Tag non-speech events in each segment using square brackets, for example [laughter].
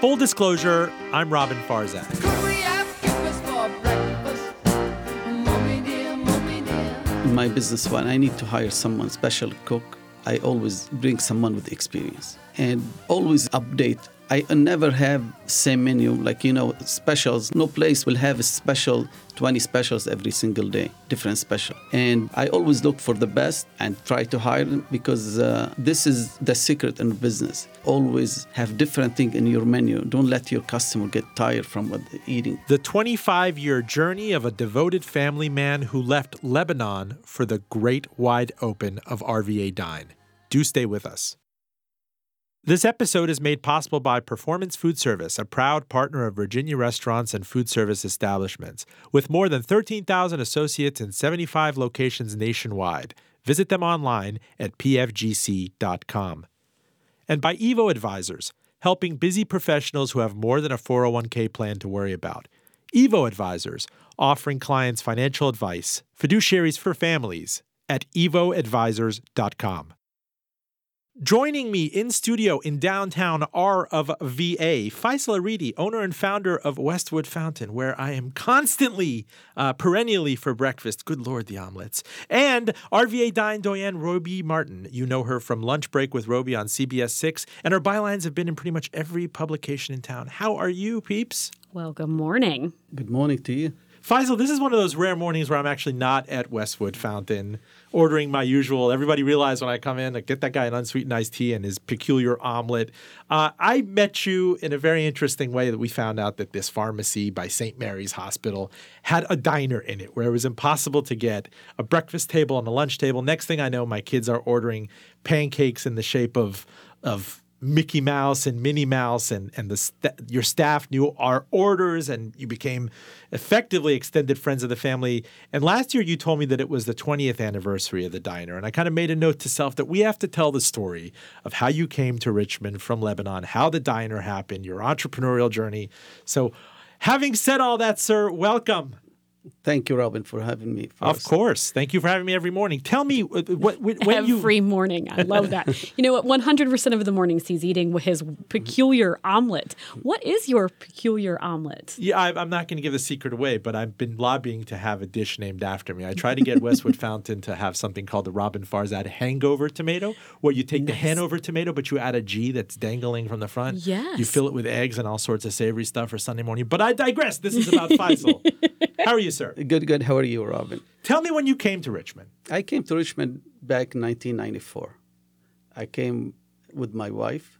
Full disclosure, I'm Robin Farzad. In my business, when I need to hire someone special cook, I always bring someone with experience and always update I never have same menu like you know specials. No place will have a special 20 specials every single day, different special. And I always look for the best and try to hire them because uh, this is the secret in business. Always have different thing in your menu. Don't let your customer get tired from what they're eating. The 25 year journey of a devoted family man who left Lebanon for the great wide open of RVA Dine. Do stay with us. This episode is made possible by Performance Food Service, a proud partner of Virginia restaurants and food service establishments. With more than 13,000 associates in 75 locations nationwide, visit them online at pfgc.com. And by Evo Advisors, helping busy professionals who have more than a 401k plan to worry about. Evo Advisors, offering clients financial advice, fiduciaries for families at evoadvisors.com. Joining me in studio in downtown R of VA, Faisal Aridi, owner and founder of Westwood Fountain, where I am constantly, uh, perennially for breakfast. Good Lord, the omelets. And RVA Dine Doyen Roby Martin. You know her from Lunch Break with Roby on CBS 6, and her bylines have been in pretty much every publication in town. How are you, peeps? Well, good morning. Good morning to you. Faisal, this is one of those rare mornings where I'm actually not at Westwood Fountain ordering my usual. Everybody realized when I come in, I get that guy an unsweetened iced tea and his peculiar omelet. Uh, I met you in a very interesting way that we found out that this pharmacy by St. Mary's Hospital had a diner in it where it was impossible to get a breakfast table and a lunch table. Next thing I know, my kids are ordering pancakes in the shape of of Mickey Mouse and Minnie Mouse, and and the st- your staff knew our orders, and you became effectively extended friends of the family. And last year, you told me that it was the 20th anniversary of the diner, and I kind of made a note to self that we have to tell the story of how you came to Richmond from Lebanon, how the diner happened, your entrepreneurial journey. So, having said all that, sir, welcome. Thank you, Robin, for having me. First. Of course. Thank you for having me every morning. Tell me uh, what, when every you... morning. I love that. [laughs] you know what? One hundred percent of the mornings he's eating his peculiar omelet. What is your peculiar omelet? Yeah, I, am not going to give the secret away, but I've been lobbying to have a dish named after me. I tried to get Westwood [laughs] Fountain to have something called the Robin Farzad Hangover Tomato, where you take nice. the Hanover tomato, but you add a G that's dangling from the front. Yes. You fill it with eggs and all sorts of savory stuff for Sunday morning. But I digress. This is about Faisal. [laughs] How are you, sir? Good, good. How are you, Robin? Tell me when you came to Richmond. I came to Richmond back in 1994. I came with my wife.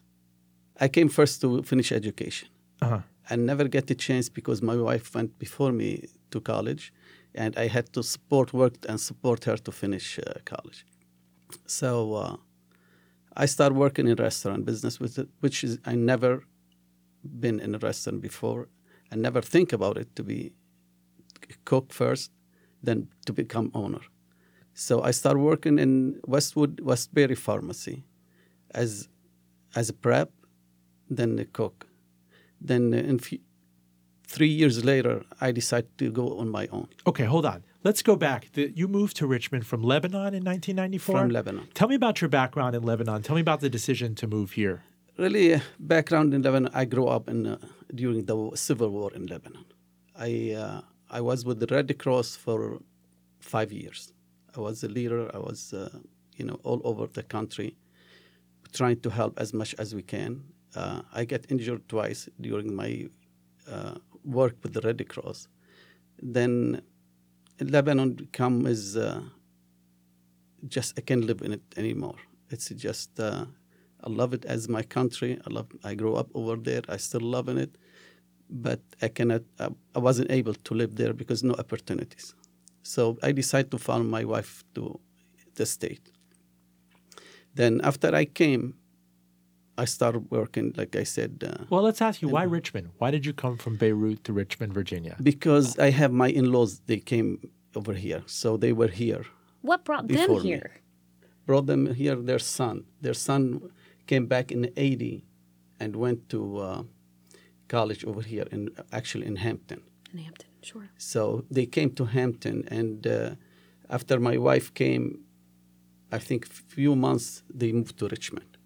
I came first to finish education. Uh-huh. I never get the chance because my wife went before me to college, and I had to support work and support her to finish uh, college. So uh, I started working in restaurant business with it, which is I never been in a restaurant before. I never think about it to be cook first, then to become owner. So I started working in Westwood Westbury Pharmacy as as a prep, then a cook. Then in few, three years later, I decided to go on my own. Okay, hold on. Let's go back. The, you moved to Richmond from Lebanon in 1994? From Lebanon. Tell me about your background in Lebanon. Tell me about the decision to move here. Really, uh, background in Lebanon, I grew up in, uh, during the civil war in Lebanon. I uh, I was with the Red Cross for five years. I was a leader. I was, uh, you know, all over the country, trying to help as much as we can. Uh, I get injured twice during my uh, work with the Red Cross. Then Lebanon become is uh, just I can't live in it anymore. It's just uh, I love it as my country. I love. I grew up over there. I still love it but I cannot. I wasn't able to live there because no opportunities. So I decided to follow my wife to the state. Then after I came, I started working, like I said. Uh, well, let's ask you why Richmond? Why did you come from Beirut to Richmond, Virginia? Because I have my in-laws. They came over here, so they were here. What brought them here? Me. Brought them here. Their son. Their son came back in '80 and went to. Uh, college over here in actually in Hampton. In Hampton, sure. So they came to Hampton, and uh, after my wife came, I think few months they moved to Richmond.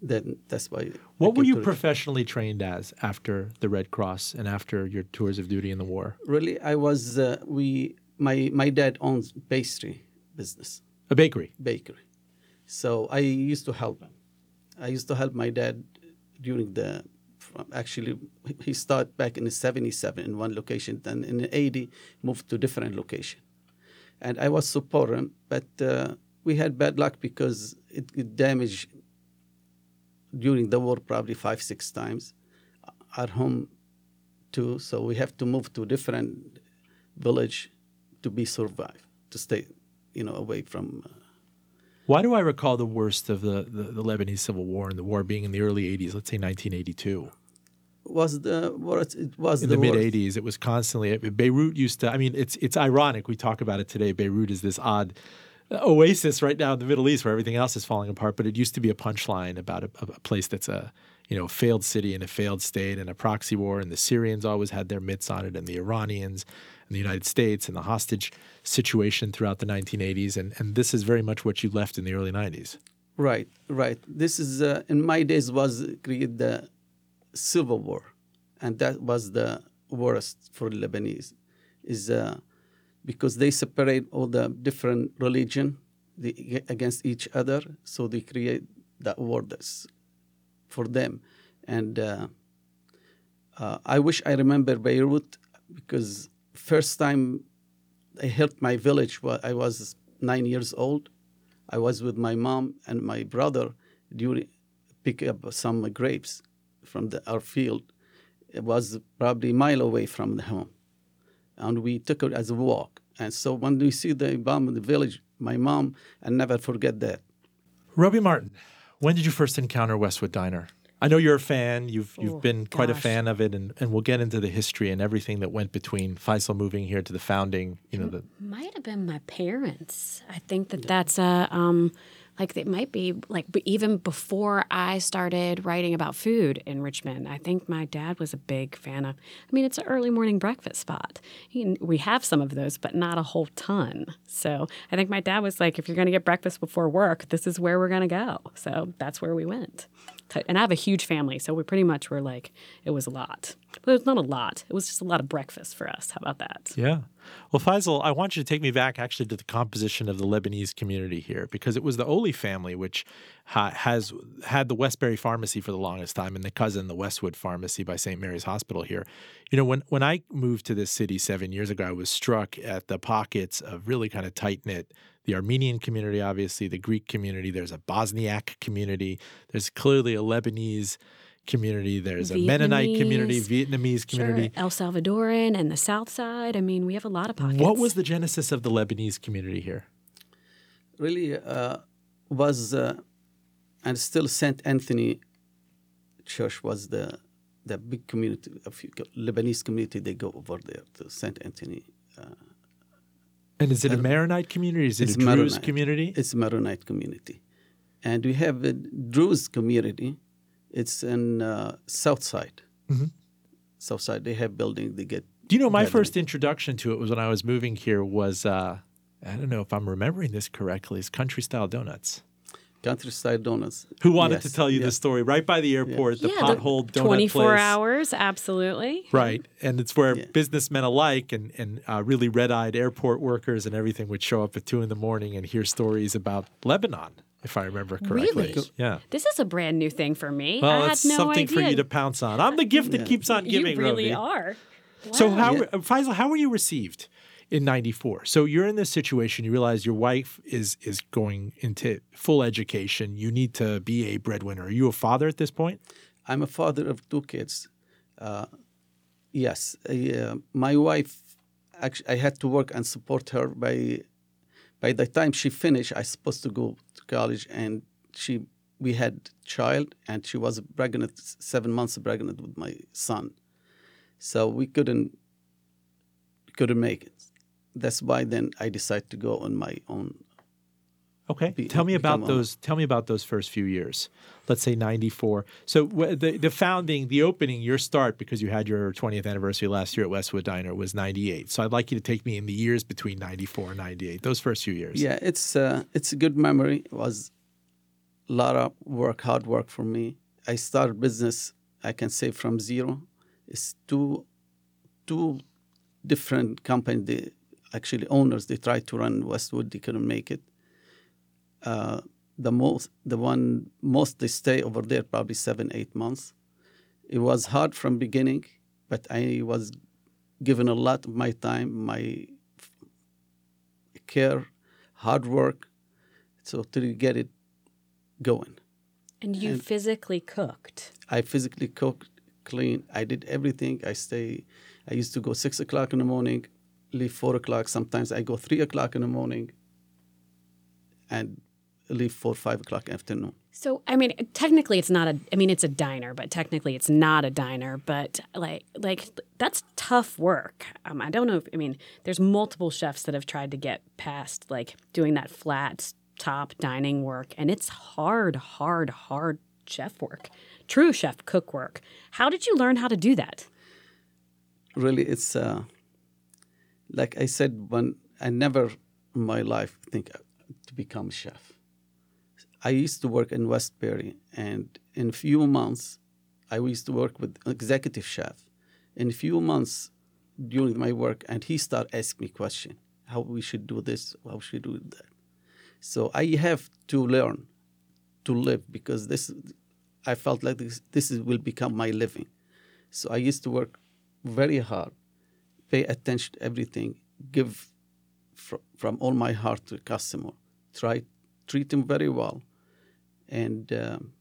then that's why. I What were you to- professionally trained as after the Red Cross and after your tours of duty in the war? Really, I was. Uh, we my my dad owns pastry business, A bakery. bakery, so I used to help him. I used to help my dad during the. Actually, he started back in the '77 in one location, then in the '80 moved to different location, and I was support him. But uh, we had bad luck because it, it damaged during the war probably five six times. Our home too, so we have to move to different village to be survive to stay, you know, away from. Uh, Why do I recall the worst of the, the, the Lebanese Civil War and the war being in the early 80s, let's say 1982? Was the war? It was in the, mid '80s. It was constantly Beirut used to. I mean, it's it's ironic we talk about it today. Beirut is this odd oasis right now in the Middle East where everything else is falling apart. But it used to be a punchline about a, a place that's a you know failed city and a failed state and a proxy war. And the Syrians always had their mitts on it, and the Iranians and the United States and the hostage situation throughout the 1980s. And and this is very much what you left in the early 90s. Right, right. This is uh, in my days was create the civil war, and that was the worst for Lebanese, is uh, because they separate all the different religion the, against each other, so they create that war that's for them, and uh, uh, I wish I remember Beirut because first time I helped my village, wa- I was nine years old. I was with my mom and my brother during pick up some grapes from the, our field. It was probably a mile away from the home, and we took it as a walk. And so when we see the bomb in the village, my mom, I never forget that. Roby Martin, when did you first encounter Westwood Diner? I know you're a fan. You've you've Oh, been quite a fan of it, and, and we'll get into the history and everything that went between Faisal moving here to the founding. You know, the, Might have been my parents. I think that that's a um, like it might be like even before I started writing about food in Richmond. I think my dad was a big fan of. I mean, it's an early morning breakfast spot. He, we have some of those, but not a whole ton. So I think my dad was like, if you're going to get breakfast before work, this is where we're going to go. So that's where we went. And I have a huge family, so we pretty much were like, it was a lot. But it was not a lot. It was just a lot of breakfast for us. How about that? yeah. Well, Faisal, I want you to take me back actually to the composition of the Lebanese community here, because it was the Oli family which ha- has had the Westbury Pharmacy for the longest time, and the cousin, the Westwood Pharmacy by St. Mary's Hospital here. You know, when when I moved to this city seven years ago, I was struck at the pockets of really kind of tight knit. The Armenian community, obviously, the Greek community. There's a Bosniak community. There's clearly a Lebanese community. There's a Mennonite community, Vietnamese community. Sure. El Salvadoran and the South Side. I mean, we have a lot of pockets. What was the genesis of the Lebanese community here? Really uh, was, uh, and still Saint Anthony Church was the the big community of Lebanese community. They go over there to Saint Anthony. And is it a Maronite community? Is it It's a Druze Maronite. community? It's a Maronite community, and we have a Druze community. It's in uh, South Side. South Side. They have building. They get. Do you know my gathering. first introduction to it was when I was moving here was uh, I don't know if I'm remembering this correctly, is country style donuts. country style donuts. Who wanted Yes, to tell you yeah. the story right by the airport, the yeah, pothole donut 24 place. hours, absolutely. Right. And it's where Yeah. businessmen alike and, and uh, really red eyed airport workers and everything would show up at two in the morning and hear stories about Lebanon, if I remember correctly. Really? Yeah. This is a brand new thing for me. Well, I had it's no something idea. for you to pounce on. I'm the gift that keeps on giving. You really Roby. are. So how Yeah. Faisal, how were you received in '94? So you're in this situation. You realize your wife is is going into full education. You need to be a breadwinner. Are you a father at this point? I'm a father of two kids. Uh, yes, uh, my wife. Actually, I had to work and support her. By by the time she finished, I was supposed to go to college, and she we had child, and she was pregnant, seven months pregnant with my son. So we couldn't couldn't make it. That's why then I decided to go on my own. Okay. Be- tell me about those. Tell me about those first few years. Let's say '94. So the the founding, the opening, your start because you had your 20th anniversary last year at Westwood Diner was '98. So I'd like you to take me in the years between '94 and '98. Those first few years. Yeah, it's uh, it's a good memory. It was a lot of work, hard work for me. I started business. I can say from zero. It's two, two different companies. They, actually, owners. They tried to run Westwood. They couldn't make it. Uh, the most, the one most they stay over there probably seven, eight months. It was hard from beginning, but I was given a lot of my time, my care, hard work, so to get it going. And you And- physically cooked. I physically cooked, clean. I did everything. I stay. I used to go six o'clock in the morning, leave four o'clock. Sometimes I go three o'clock in the morning, and leave four five o'clock afternoon. So, I mean, technically it's not a I mean, it's a diner, but technically it's not a diner, but like like that's tough work. Um, I don't know if I mean, there's multiple chefs that have tried to get past like doing that flat top dining work and it's hard, hard, hard chef work. True chef cook work. How did you learn how to do that? really it's uh, like I said when I never in my life think to become a chef. I used to work in Westbury, and in a few months, I used to work with executive chef. In a few months during my work, and he started asking me question, how we should do this, how should we do that. So I have to learn to live because this, I felt like this, this will become my living. So I used to work very hard, pay attention to everything, give fr- from all my heart to the customer, try treat him very well, and um,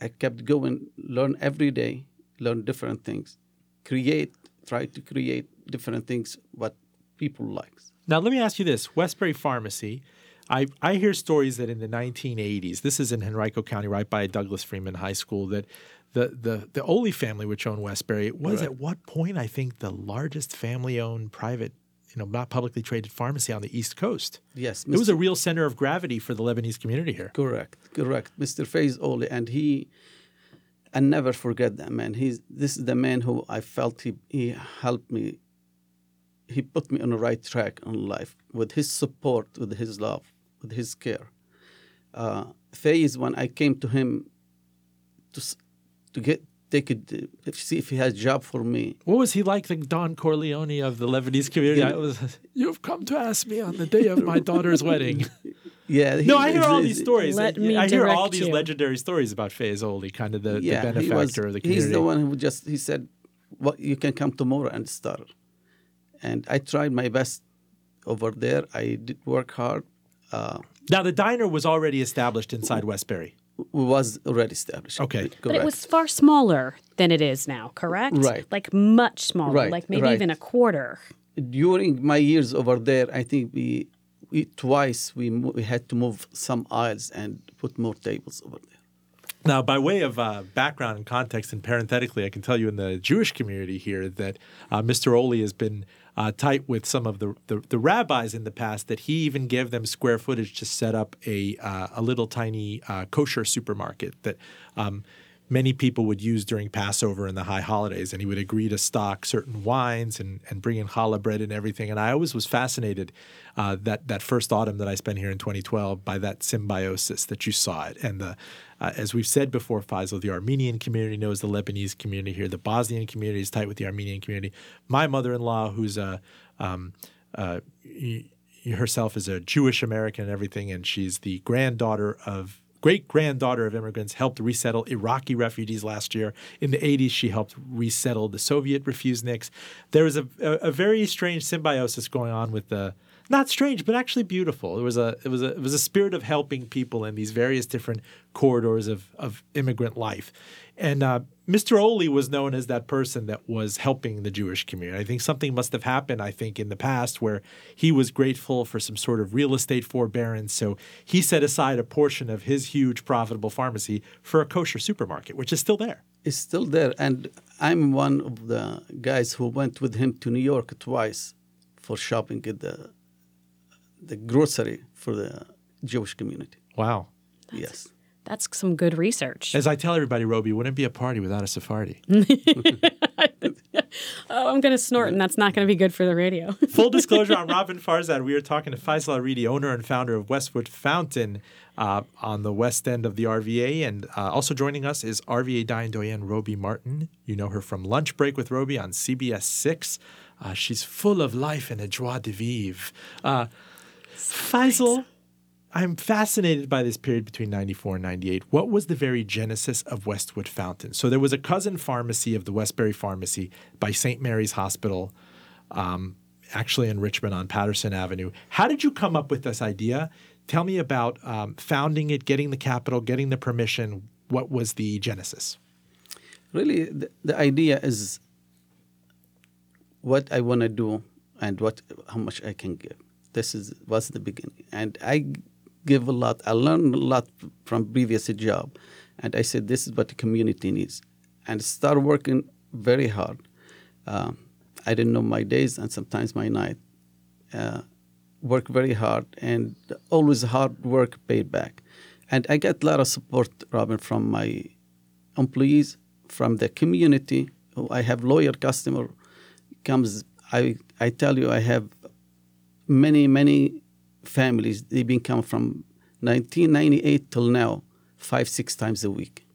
I kept going, learn every day, learn different things, create, try to create different things what people likes. Now, let me ask you this Westbury Pharmacy. I, I hear stories that in the 1980s, this is in Henrico County, right by Douglas Freeman High School, that the, the, the Oli family, which owned Westbury, was Right. at what point, I think, the largest family owned private, you know, not publicly traded pharmacy on the East Coast. Yes, It was a real center of gravity for the Lebanese community here. Correct, correct. Mr. Faiz Oli, and he, I never forget that man. He's this is the man who I felt he he helped me. He put me on the right track in life with his support, with his love, with his care. Uh, Faiz, when I came to him to to get take could see if he has a job for me. What was he like, the Don Corleone of the Lebanese community? I was, [laughs] You've come to ask me on the day of my daughter's [laughs] wedding. Yeah, he, No, I hear all these stories. Let I- me I hear all these you. legendary stories about Fayez kind of the, the benefactor was, of the community. He's the one who just he said, "What you can come tomorrow and start." And I tried my best over there. I did work hard. Uh, Now, the diner was already established inside Westbury. We was already established. Okay. correct. But it was far smaller than it is now, correct? Right. Like much smaller, Right, like maybe right. even a quarter. during my years over there. I think we, we twice we mo- we had to move some aisles and put more tables over there. Now, by way of uh, background and context, and parenthetically, I can tell you in the Jewish community here that uh, Mr. Oli has been uh, tight with some of the, the, the rabbis in the past that he even gave them square footage to set up a, uh, a little tiny uh, kosher supermarket that um, many people would use during Passover and the high holidays. And he would agree to stock certain wines and, and bring in challah bread and everything. And I always was fascinated uh, that, that first autumn that I spent here in 2012 by that symbiosis that you saw it. And the, uh, as we've said before, Faisal, the Armenian community knows the Lebanese community here. The Bosnian community is tight with the Armenian community. My mother-in-law, who's a um, uh, herself is a Jewish American and everything, and she's the granddaughter of great granddaughter of immigrants, helped resettle Iraqi refugees last year. In the 80s, she helped resettle the Soviet refuseniks. There was a, a, a very strange symbiosis going on with the not strange, but actually beautiful. It was a it was a it was a spirit of helping people in these various different corridors of of immigrant life. And uh, Mr. Oli was known as that person that was helping the Jewish community. I think something must have happened, I think, in the past where he was grateful for some sort of real estate forbearance. So he set aside a portion of his huge profitable pharmacy for a kosher supermarket, which is still there. It's still there, and I'm one of the guys who went with him to New York twice for shopping at the the grocery for the Jewish community. Wow. yes. That's some good research. As I tell everybody, Roby, wouldn't be a party without a Sephardi. [laughs] oh, I'm going to snort, and that's not going to be good for the radio. [laughs] Full disclosure, I'm Robin Farzad. We are talking to Faisal Aridi, owner and founder of Westwood Fountain uh, on the west end of the RVA. And uh, also joining us is RVA Dine Doyen Roby Martin. You know her from Lunch Break with Roby on CBS 6. Uh, she's full of life and a joie de vivre. Uh, Faisal, I'm fascinated by this period between 94 and 98. What was the very genesis of Westwood Fountain? So there was a cousin pharmacy of the Westbury Pharmacy by St. Mary's Hospital, um, actually in Richmond on Patterson Avenue. How did you come up with this idea? Tell me about um, founding it, getting the capital, getting the permission. What was the genesis? Really, the, the idea is what I want to do and what how much I can give. This is was the beginning, and I give a lot. I learned a lot from previous job, and I said this is what the community needs, and start working very hard. Uh, I didn't know my days and sometimes my night. Uh, work very hard and always hard work paid back. And I get a lot of support, Robin, from my employees, from the community. I have loyal customer comes. I I tell you, I have many many families. They've been coming from 1998 till now, five six times a week.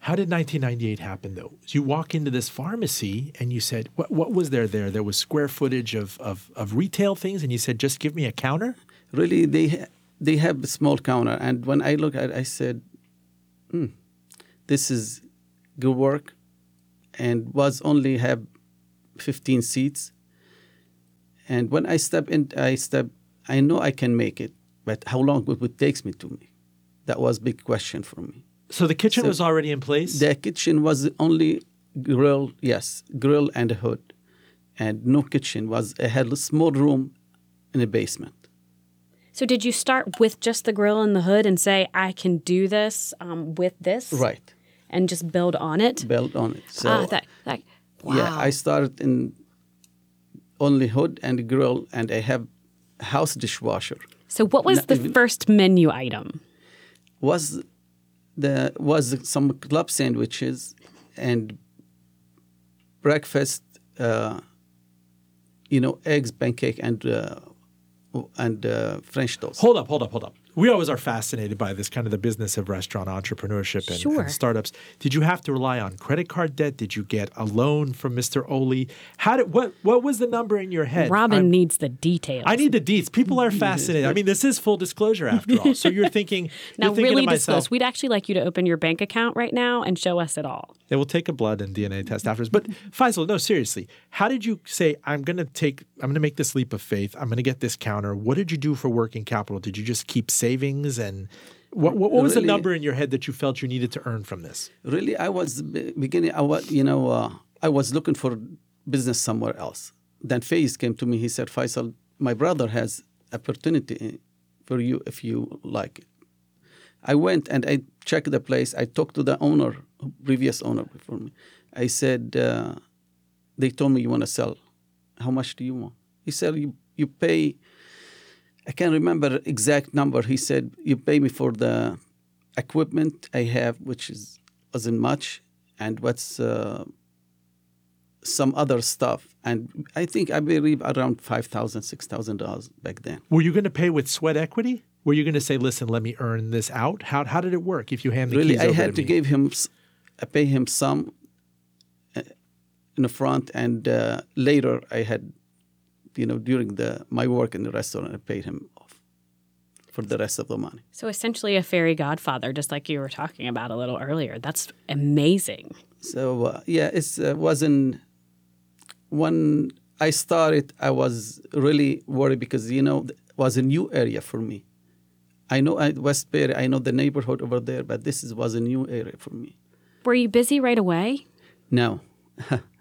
How did 1998 happen, though? You walk into this pharmacy and you said, what, what was there there? There was square footage of, of, of retail things, and you said, just give me a counter? Really, they, ha- they have a small counter. And when I look at it, I said, hmm, this is good work and was only have 15 seats. And when I step in, I step, I know I can make it, but how long would it take me to me? That was big question for me. So the kitchen So was already in place? The kitchen was only grill, yes, grill and a hood, and no kitchen. Was I had a small room in the basement. So, did you start with just the grill and the hood and say, I can do this um, with this? Right, And just build on it? built on it. So ah, that, that, wow. yeah, I started in only hood and grill, and I have house dishwasher. so, what was Not the even- first menu item? Was the was some club sandwiches and breakfast, uh, you know, eggs, pancake, and uh, and uh, French toast. Hold up, hold up, hold up. We always are fascinated by this kind of the business of restaurant entrepreneurship and, Sure. and startups. Did you have to rely on credit card debt? Did you get a loan from Mr. Oli? How did what what was the number in your head? Robin I'm- needs the details. I need the deets. People are [laughs] fascinated. I mean, this is full disclosure [laughs] after all. So you're thinking, now, you're thinking really myself, disclose. We'd actually like you to open your bank account right now and show us it all. They will take a blood and DNA test afterwards. But Faisal, no, seriously, how did you say I'm going to take, I'm going to make this leap of faith. I'm going to get this counter. What did you do for working capital? Did you just keep savings and what? What, what was the number in your head that you felt you needed to earn from this? Really, I was beginning. I was, you know, uh, I was looking for business somewhere else. Then Faiz came to me. He said, "Faisal, my brother has opportunity for you if you like it." I went and I checked the place. I talked to the owner, previous owner before me. I said, uh, "They told me you want to sell. How much do you want?" He said, "You you pay." I can't remember exact number. He said, "You pay me for the equipment I have, which is wasn't much, and what's uh, some other stuff. And I think I believe around five thousand, six thousand dollars back then. Were you going to pay with sweat equity? Were you going to say, listen, let me earn this out? How, how did it work if you hand the really, I had to me? give him, I pay him some uh, in the front, and uh, later I had, you know, during the my work in the restaurant, I paid him off for the rest of the money. So, essentially, a fairy godfather, just like you were talking about a little earlier. That's amazing. So uh, yeah, it uh, wasn't when I started. I was really worried because you know it was a new area for me. I know at Westbury, I know the neighborhood over there, but this is, was a new area for me. Were you busy right away? No, [laughs]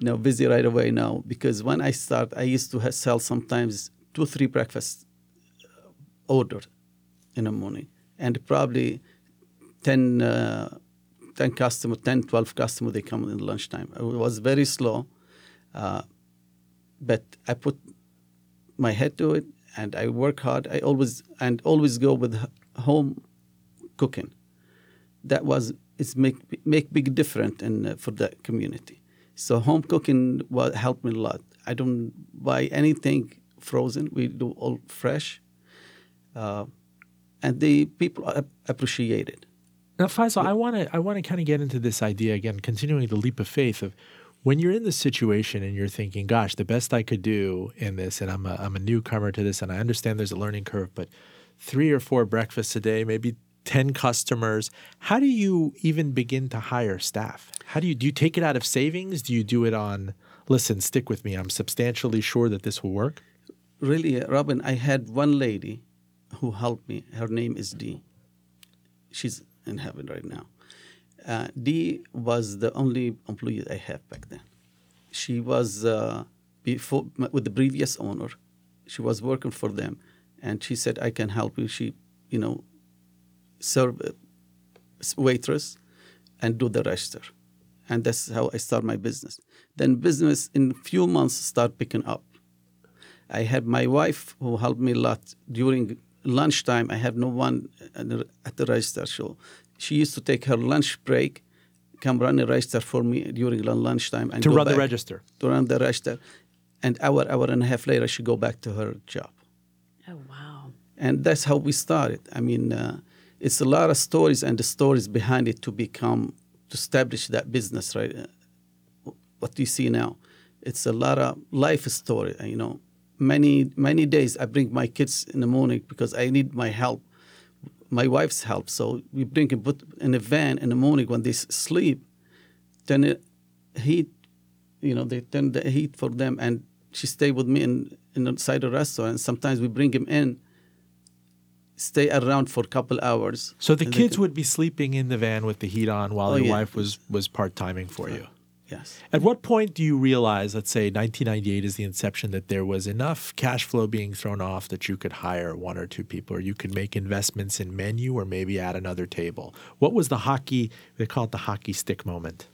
no, busy right away now because when I start, I used to sell sometimes two, three breakfast uh, order in the morning, and probably 10, uh, 10 customer, 10, 12 customer, they come in lunchtime. It was very slow, uh, but I put my head to it and I work hard. I always and always go with home cooking. That was it's make make big difference in uh, for the community. So home cooking will help me a lot. I don't buy anything frozen. We do all fresh, uh, and the people appreciate it. Now, Faisal, I want to I want to kind of get into this idea again, continuing the leap of faith of when you're in this situation and you're thinking, "Gosh, the best I could do in this," and I'm a I'm a newcomer to this, and I understand there's a learning curve, but three or four breakfasts a day, maybe 10 customers. How do you even begin to hire staff? How do you do you take it out of savings? Do you do it on listen, stick with me. I'm substantially sure that this will work? Really, uh, Robin, I had one lady who helped me. Her name is Dee. She's in heaven right now. Uh, Dee was the only employee I have back then. She was uh, before with the previous owner. She was working for them, and she said, "I can help you." She, you know, serve uh, waitress and do the register, and that's how I start my business. Then business in few months start picking up. I had my wife who helped me a lot during lunchtime. I had no one at the register, so she used to take her lunch break, come run the register for me during lunchtime, and to run the register. To run the register, and hour, hour and a half later, she go back to her job. Oh wow! And that's how we started. I mean, uh, it's a lot of stories and the stories behind it to become to establish that business, right? Uh, what do you see now? It's a lot of life story. You know, many many days I bring my kids in the morning because I need my help, my wife's help. So we bring them put in a van in the morning when they sleep, turn it heat, you know, they turn the heat for them, and she stay with me in, in inside the restaurant. and Sometimes we bring him in, stay around for a couple hours. So the kids can- would be sleeping in the van with the heat on while Oh, your yeah. wife was was part timing for you. yes. At what point do you realize, let's say 1998 is the inception, that there was enough cash flow being thrown off that you could hire one or two people, or you could make investments in menu, or maybe add another table? What was the hockey? They call it the hockey stick moment.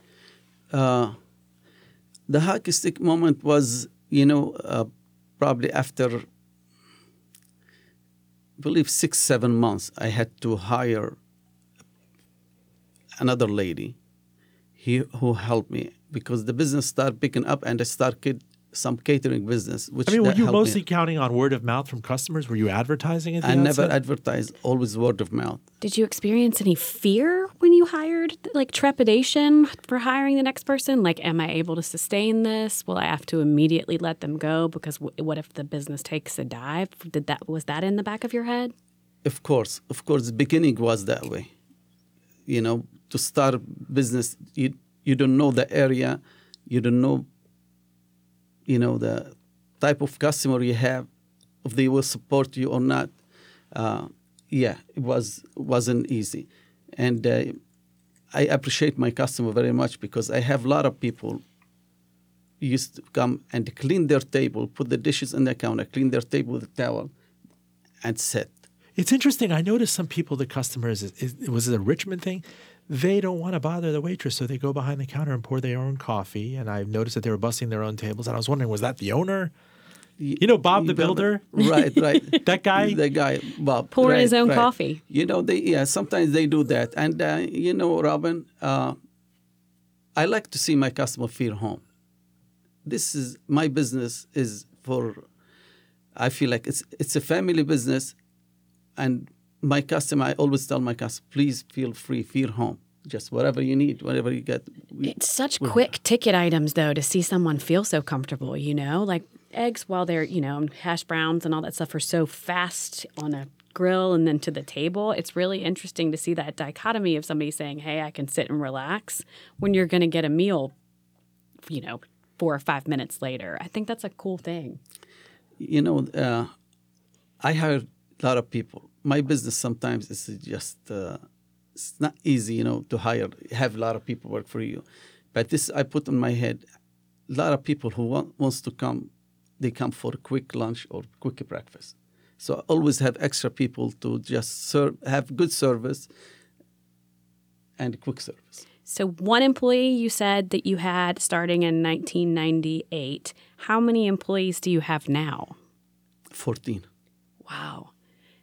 uh, the hockey stick moment was, you know, uh, probably after, believe six, seven months, I had to hire another lady he, who helped me because the business started picking up and I started some catering business. Which I mean, were you helped me. mostly counting on word of mouth from customers? Were you advertising at the I never outset? advertised, always word of mouth. Did you experience any fear when you hired, like trepidation for hiring the next person? Like, am I able to sustain this? Will I have to immediately let them go because w- what if the business takes a dive? Did that was that in the back of your head? Of course, of course, the beginning was that way. You know, to start business, you you don't know the area, you don't know, you know, the type of customer you have, if they will support you or not. Uh, yeah, it was wasn't easy, and uh, I appreciate my customer very much because I have a lot of people used to come and clean their table, put the dishes in the counter, clean their table with a towel, and sit. It's interesting. I noticed some people, the customers, is, is, was it a Richmond thing? They don't want to bother the waitress, so they go behind the counter and pour their own coffee. And I noticed that they were busting their own tables. And I was wondering, was that the owner? You know, Bob the Builder? [laughs] right, right. [laughs] That guy? That guy, Bob, Pouring right, his own right. coffee. You know, they yeah. Sometimes they do that, and uh, you know, Robin, uh, I like to see my customer feel home. This is my business is for. I feel like it's it's a family business, and my customer. I always tell my customer, please feel free, feel home. Just whatever you need, whatever you get. we- It's such quick ticket items, though, to see someone feel so comfortable, you know? Like eggs, while they're, you know, hash browns and all that stuff are so fast on a grill and then to the table. It's really interesting to see that dichotomy of somebody saying, hey, I can sit and relax when you're going to get a meal, you know, four or five minutes later. I think that's a cool thing. you know, uh, I hire a lot of people. My business sometimes is just uh, it's not easy, you know, to hire have a lot of people work for you. But this I put in my head. A lot of people who want, wants to come, they come for a quick lunch or quick breakfast. So I always have extra people to just serve, have good service and quick service. So, one employee you said that you had starting in 1998. How many employees do you have now? Fourteen. Wow.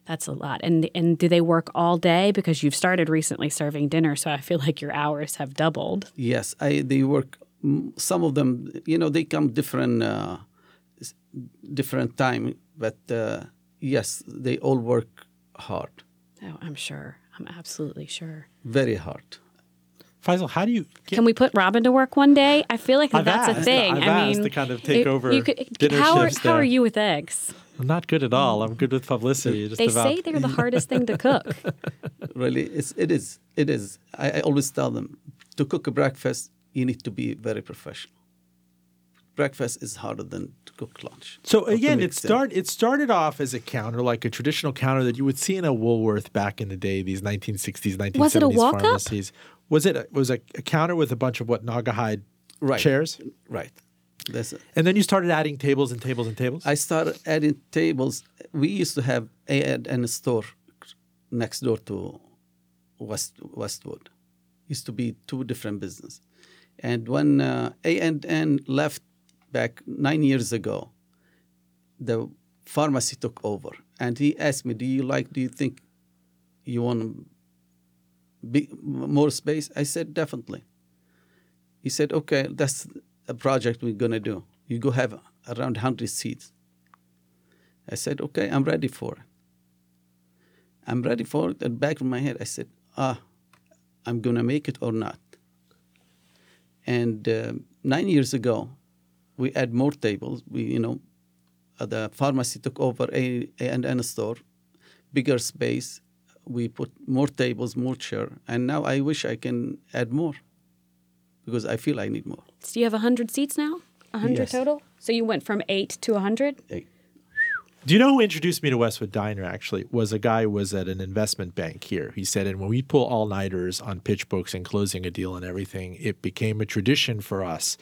That's a lot. And and do they work all day because you've started recently serving dinner, so I feel like your hours have doubled. Yes, I they work some of them, you know, they come different, uh, different time. But uh, yes, they all work hard, Oh, I'm sure. I'm absolutely sure. very hard. Faisal, how do you get Can we put Robin to work one day? I feel like I've that's a thing. I've I asked mean, to kind of take it- over you could- dinner how are, shifts how are you with eggs? I'm not good at all. I'm good with publicity. Just They about. say they're the hardest thing to cook. [laughs] Really, it's, it is. It is. I, I always tell them to cook a breakfast, you need to be very professional. Breakfast is harder than to cook lunch. So again, it start it started off as a counter, like a traditional counter that you would see in a Woolworth back in the day, these 1960s, 1970s Was it a walk-up? Was it? A, was a, a counter with a bunch of what Naugahyde Right. chairs, Right. That's and then you started adding tables and tables and tables. I started adding tables. We used to have a and N store next door to West Westwood. Used to be two different business, and when uh, A and N left back nine years ago, the pharmacy took over, and he asked me, "Do you like? Do you think you want be, more space?" I said, "Definitely." He said, "Okay, that's a project we're gonna do. You go have around hundred seats." I said, "Okay, I'm ready for it." I'm ready for it. And back in my head, I said, "Ah, I'm gonna make it or not." And uh, nine years ago, we add more tables. We, you know, uh, the pharmacy took over a A and N store, bigger space. We put more tables, more chair, and now I wish I can add more because I feel I need more. So you have 100 seats now? 100 Yes. total? So you went from 8 to 100? Hey, Do you know who introduced me to Westwood Diner? Actually, was a guy who was at an investment bank here. He said, and when we pull all nighters on pitch books and closing a deal and everything, it became a tradition for us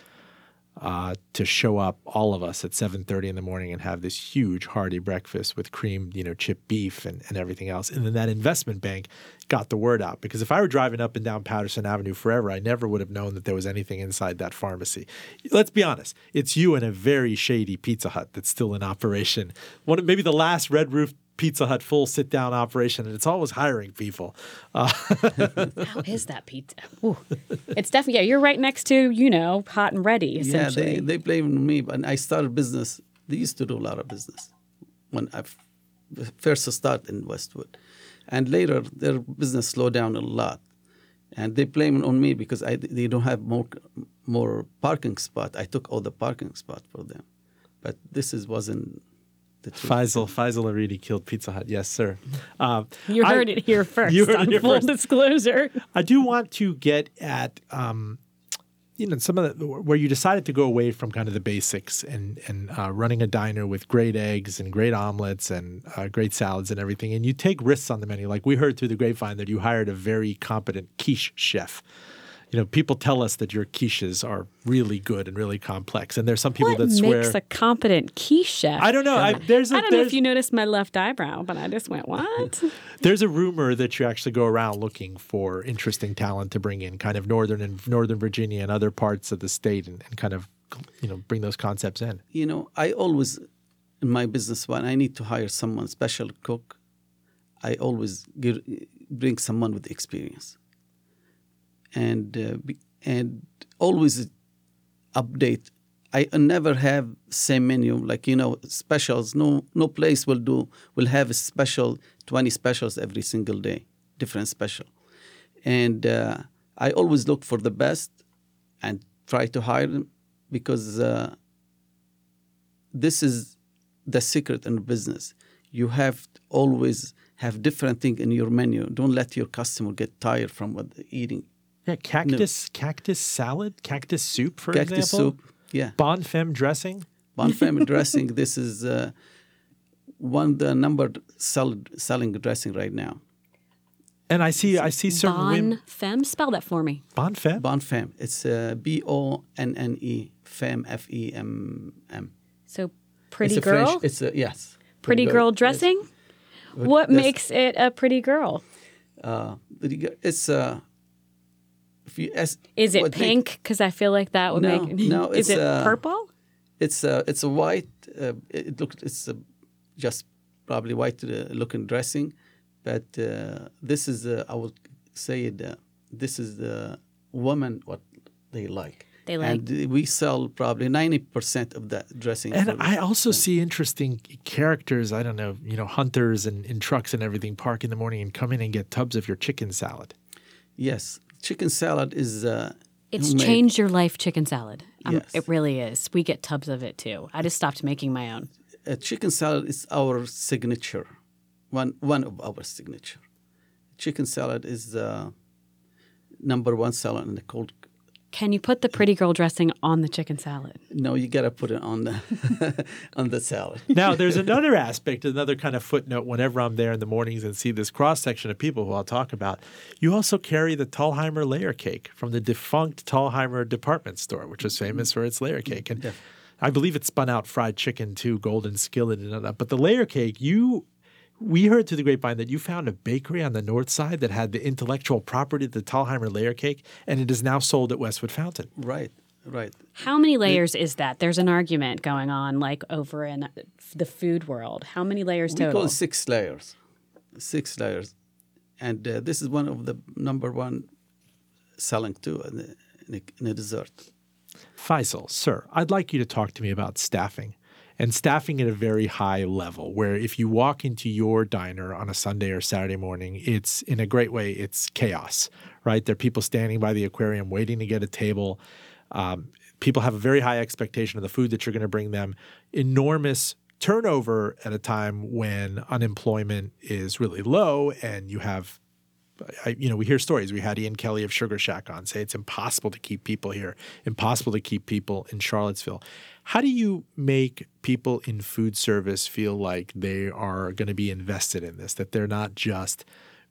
uh, to show up, all of us, at seven thirty in the morning and have this huge hearty breakfast with creamed, you know, chipped beef and, and everything else. And then that investment bank got the word out because if I were driving up and down Patterson Avenue forever, I never would have known that there was anything inside that pharmacy. Let's be honest, it's you and a very shady Pizza Hut that's still in operation. One of maybe the last red roof Pizza Hut full sit down operation, and it's always hiring people. Uh, [laughs] How is that pizza? Ooh. It's definitely, yeah, you're right next to, you know, hot and ready, yeah, they they blame me. But I started business. They used to do a lot of business when I first started in Westwood, and later their business slowed down a lot, and they blame it on me because I they don't have more more parking spot. I took all the parking spot for them, but this is wasn't the truth. Faisal Faisal Aridi killed Pizza Hut. Yes, sir. Um, [laughs] you I- heard it here [laughs] first You heard it on here full first. disclosure. I do want to get at um, you know some of the where you decided to go away from kind of the basics and and uh, running a diner with great eggs and great omelets and uh, great salads and everything, and you take risks on the menu. Like we heard through the grapevine that you hired a very competent quiche chef. You know, people tell us that your quiches are really good and really complex, and there's some people What that swear. makes a competent quiche chef? I don't know. I, there's a, I don't know if you noticed my left eyebrow, but I just went, what? [laughs] There's a rumor that you actually go around looking for interesting talent to bring in, kind of northern and northern Virginia and other parts of the state, and, and kind of you know bring those concepts in. you know, I always in my business when I need to hire someone special cook, I always give, bring someone with experience, and uh, and always update. I never have same menu like you know specials. No no place will do will have a special twenty specials every single day, different special, and uh, I always look for the best and try to hire them because uh, this is the secret in business. You have always have different thing in your menu. Don't let your customer get tired from what they're eating. Yeah, cactus cactus salad, cactus soup, for example. Cactus example. soup, yeah. Bonne femme dressing. Bon family [laughs] dressing. This is uh, one the number sell, selling dressing right now. And I see I see certain Bon women. femme? Spell that for me. Bonne femme. Bonne femme. It's uh, B O N N E femme F E M M. So pretty it's a girl? French, it's a yes. pretty girl yes. dressing? What That's- makes it a pretty girl? Uh, pretty girl- it's uh, if you ask, Is it pink? Because I feel like that would No, make. no, Is it's, it uh, purple? It's a it's a white. Uh, it it looks it's a just probably white uh, looking dressing, but uh, this is uh, I would say it, uh, this is the woman what they like. They like and we sell probably 90% of that dressing. And I also see interesting characters. I don't know, you know, hunters and in trucks and everything park in the morning and come in and get tubs of your chicken salad. yes, chicken salad is. Uh, it's homemade. changed your life chicken salad. Um, Yes. It really is. We get tubs of it too. I just stopped making my own. Uh, chicken salad is our signature, one one of our signature. Chicken salad is uh, number one salad in the cold. Can you put the pretty girl dressing on the chicken salad? No, you gotta put it on the [laughs] on the salad. Now, [laughs] there's another aspect, another kind of footnote whenever I'm there in the mornings and see this cross section of people who I'll talk about. You also carry the Thalhimer layer cake from the defunct Thalhimer department store, which was famous for its layer cake. And I believe it spun out fried chicken too, golden skillet and all that. But the layer cake, you we heard through the grapevine that you found a bakery on the north side that had the intellectual property of the Thalhimer layer cake, and it is now sold at Westwood Fountain. Right, right. How many layers is that? There's an argument going on, like over in the food world. How many layers total? We total? call it six layers, six layers, and uh, this is one of the number one selling too in a, in the, in the dessert. Faisal, sir, I'd like you to talk to me about staffing and staffing at a very high level where if you walk into your diner on a Sunday or Saturday morning, it's in a great way, it's chaos, right? There are people standing by the aquarium waiting to get a table. Um, people have a very high expectation of the food that you're going to bring them, enormous turnover at a time when unemployment is really low and you have I, you know, we hear stories. We had Ian Kelly of Sugar Shack on say it's impossible to keep people here, impossible to keep people in Charlottesville. How do you make people in food service feel like they are going to be invested in this, that they're not just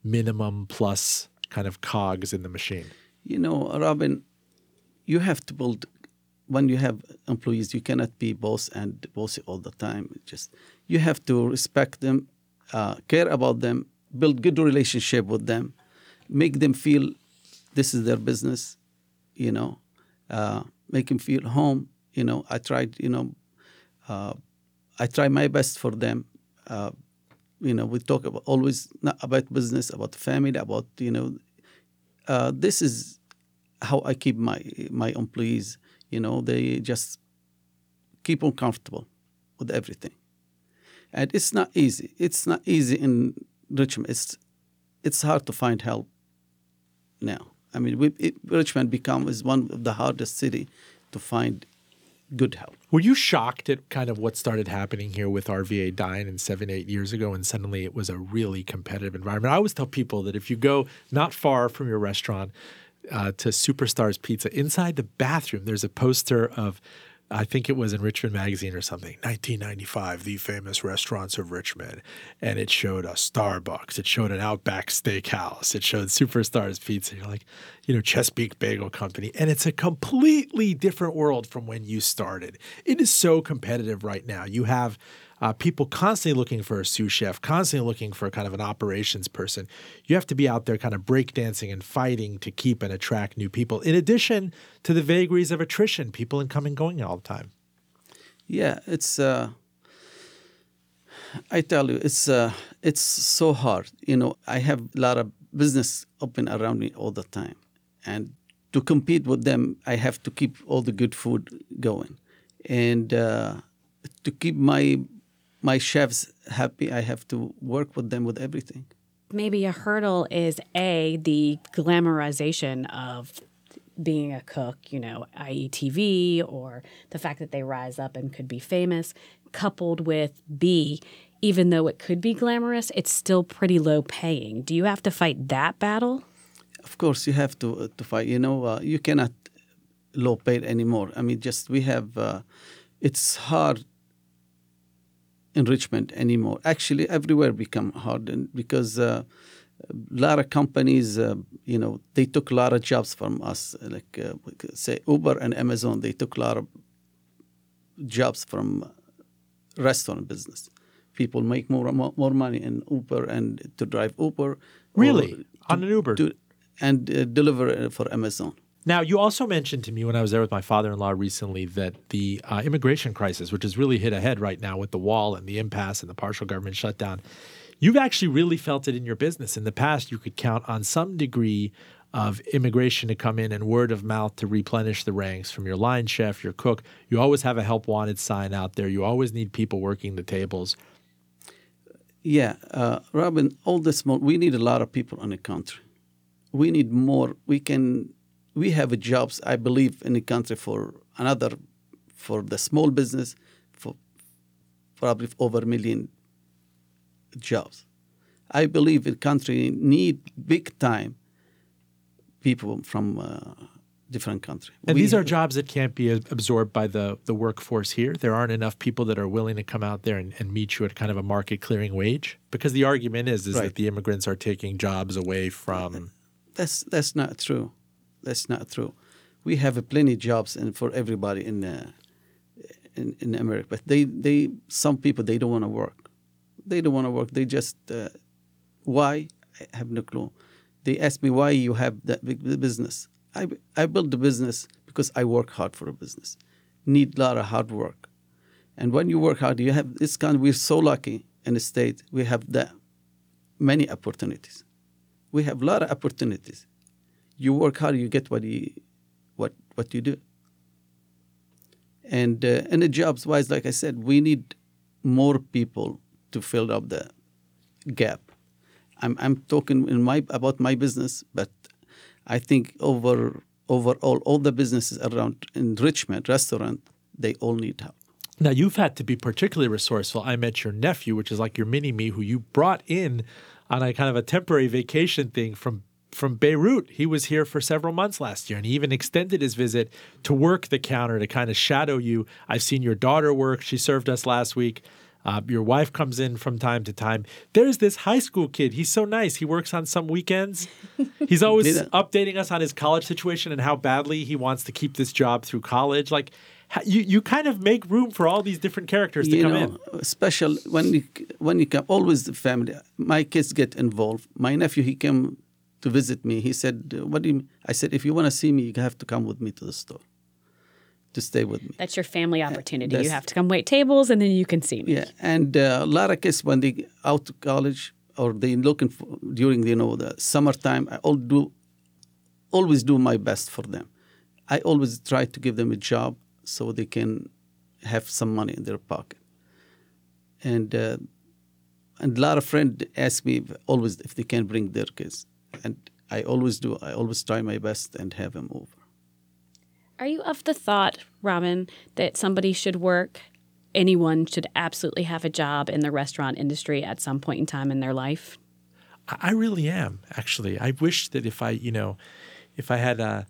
minimum plus kind of cogs in the machine? You know, Robin, you have to build. When you have employees, you cannot be boss and bossy all the time. Just you have to respect them, uh, care about them, build good relationship with them, make them feel this is their business. You know, uh, make them feel home. You know, I tried. You know, uh, I try my best for them. Uh, you know, we talk about always not about business, about family, about you know. Uh, this is how I keep my my employees. You know, they just keep them comfortable with everything, and it's not easy. It's not easy in Richmond. It's it's hard to find help now. I mean, we, it, Richmond becomes one of the hardest city to find good help. Were you shocked at kind of what started happening here with RVA Dine in seven, eight years ago, and suddenly it was a really competitive environment? I always tell people that if you go not far from your restaurant uh, to Superstars Pizza, inside the bathroom, there's a poster of I think it was in Richmond Magazine or something, 1995, the famous restaurants of Richmond. And it showed a Starbucks, it showed an Outback Steakhouse, it showed Superstars Pizza. You're like, you know, Chesapeake Bagel Company. And it's a completely different world from when you started. It is so competitive right now. You have uh, people constantly looking for a sous chef, constantly looking for kind of an operations person. You have to be out there kind of breakdancing and fighting to keep and attract new people, in addition to the vagaries of attrition, people in coming going all the time. Yeah, it's. Uh, I tell you, it's uh, it's so hard. You know, I have a lot of business open around me all the time, and to compete with them, I have to keep all the good food going, and uh, to keep my my chefs happy, I have to work with them with everything. Maybe a hurdle is a the glamorization of being a cook, you know, i.e., TV, or the fact that they rise up and could be famous, coupled with B, even though it could be glamorous, it's still pretty low paying. Do you have to fight that battle? Of course, you have to uh, to fight. You know, uh, you cannot low paid anymore. I mean, just we have. Uh, it's hard in Richmond anymore. Actually, everywhere become hard and because uh, a lot of companies, uh, you know, they took a lot of jobs from us. Like uh, say Uber and Amazon, they took a lot of jobs from restaurant business. People make more more money in Uber and to drive Uber. Really, on an Uber, to, and uh, deliver for Amazon. Now, you also mentioned to me when I was there with my father in law recently that the uh, immigration crisis, which has really hit ahead right now with the wall and the impasse and the partial government shutdown, you've actually really felt it in your business. In the past, you could count on some degree of immigration to come in and word of mouth to replenish the ranks from your line chef, your cook. You always have a help wanted sign out there. You always need people working the tables. Yeah, uh, Robin, all this, we need a lot of people in the country. We need more. We can, we have jobs, I believe, in the country for another, for the small business, for probably over a million jobs. I believe the country need big time people from uh, different countries. And these are jobs that can't be absorbed by the, the workforce here. There aren't enough people that are willing to come out there and, and meet you at kind of a market clearing wage. Because the argument is is Right. that the immigrants are taking jobs away from That's that's not true. That's not true. We have plenty jobs and for everybody in uh, in, in America, but they they some people they don't want to work. They don't want to work. They just uh, why I have no clue. They ask me why you have that big business. I I built the business because I work hard for a business. Need a lot of hard work, and when you work hard, you have this kind. we're so lucky in the state. We have that many opportunities we have a lot of opportunities. You work hard, you get what you what what you do. And uh, in the jobs wise, like I said, we need more people to fill up the gap. I'm I'm talking in my about my business, but I think over overall all the businesses around in Richmond restaurant they all need help. Now you've had to be particularly resourceful. I met your nephew, which is like your mini me, who you brought in on a kind of a temporary vacation thing from from Beirut. He was here for several months last year, and he even extended his visit to work the counter to kind of shadow you. I've seen your daughter work; she served us last week. Uh, your wife comes in from time to time. There's this high school kid. He's so nice. He works on some weekends. [laughs] He's always updating us on his college situation and how badly he wants to keep this job through college. Like you, you kind of make room for all these different characters to you come know, in. special when you when you come. Always the family. My kids get involved. My nephew he came to visit me. He said, "What do you?" mean?" I said, "If you want to see me, you have to come with me to the store to stay with me." That's your family opportunity. You have to come wait tables and then you can see me. Yeah, and uh, a lot of kids when they out to college or they looking for during you know the summertime, I all do always do my best for them. I always try to give them a job so they can have some money in their pocket. And uh, and a lot of friends ask me if, always if they can bring their kids, and I always do. I always try my best and have them over. Are you of the thought, Robin, that somebody should work, anyone should absolutely have a job in the restaurant industry at some point in time in their life? I I really am actually. I wish that if I, you know, if I had a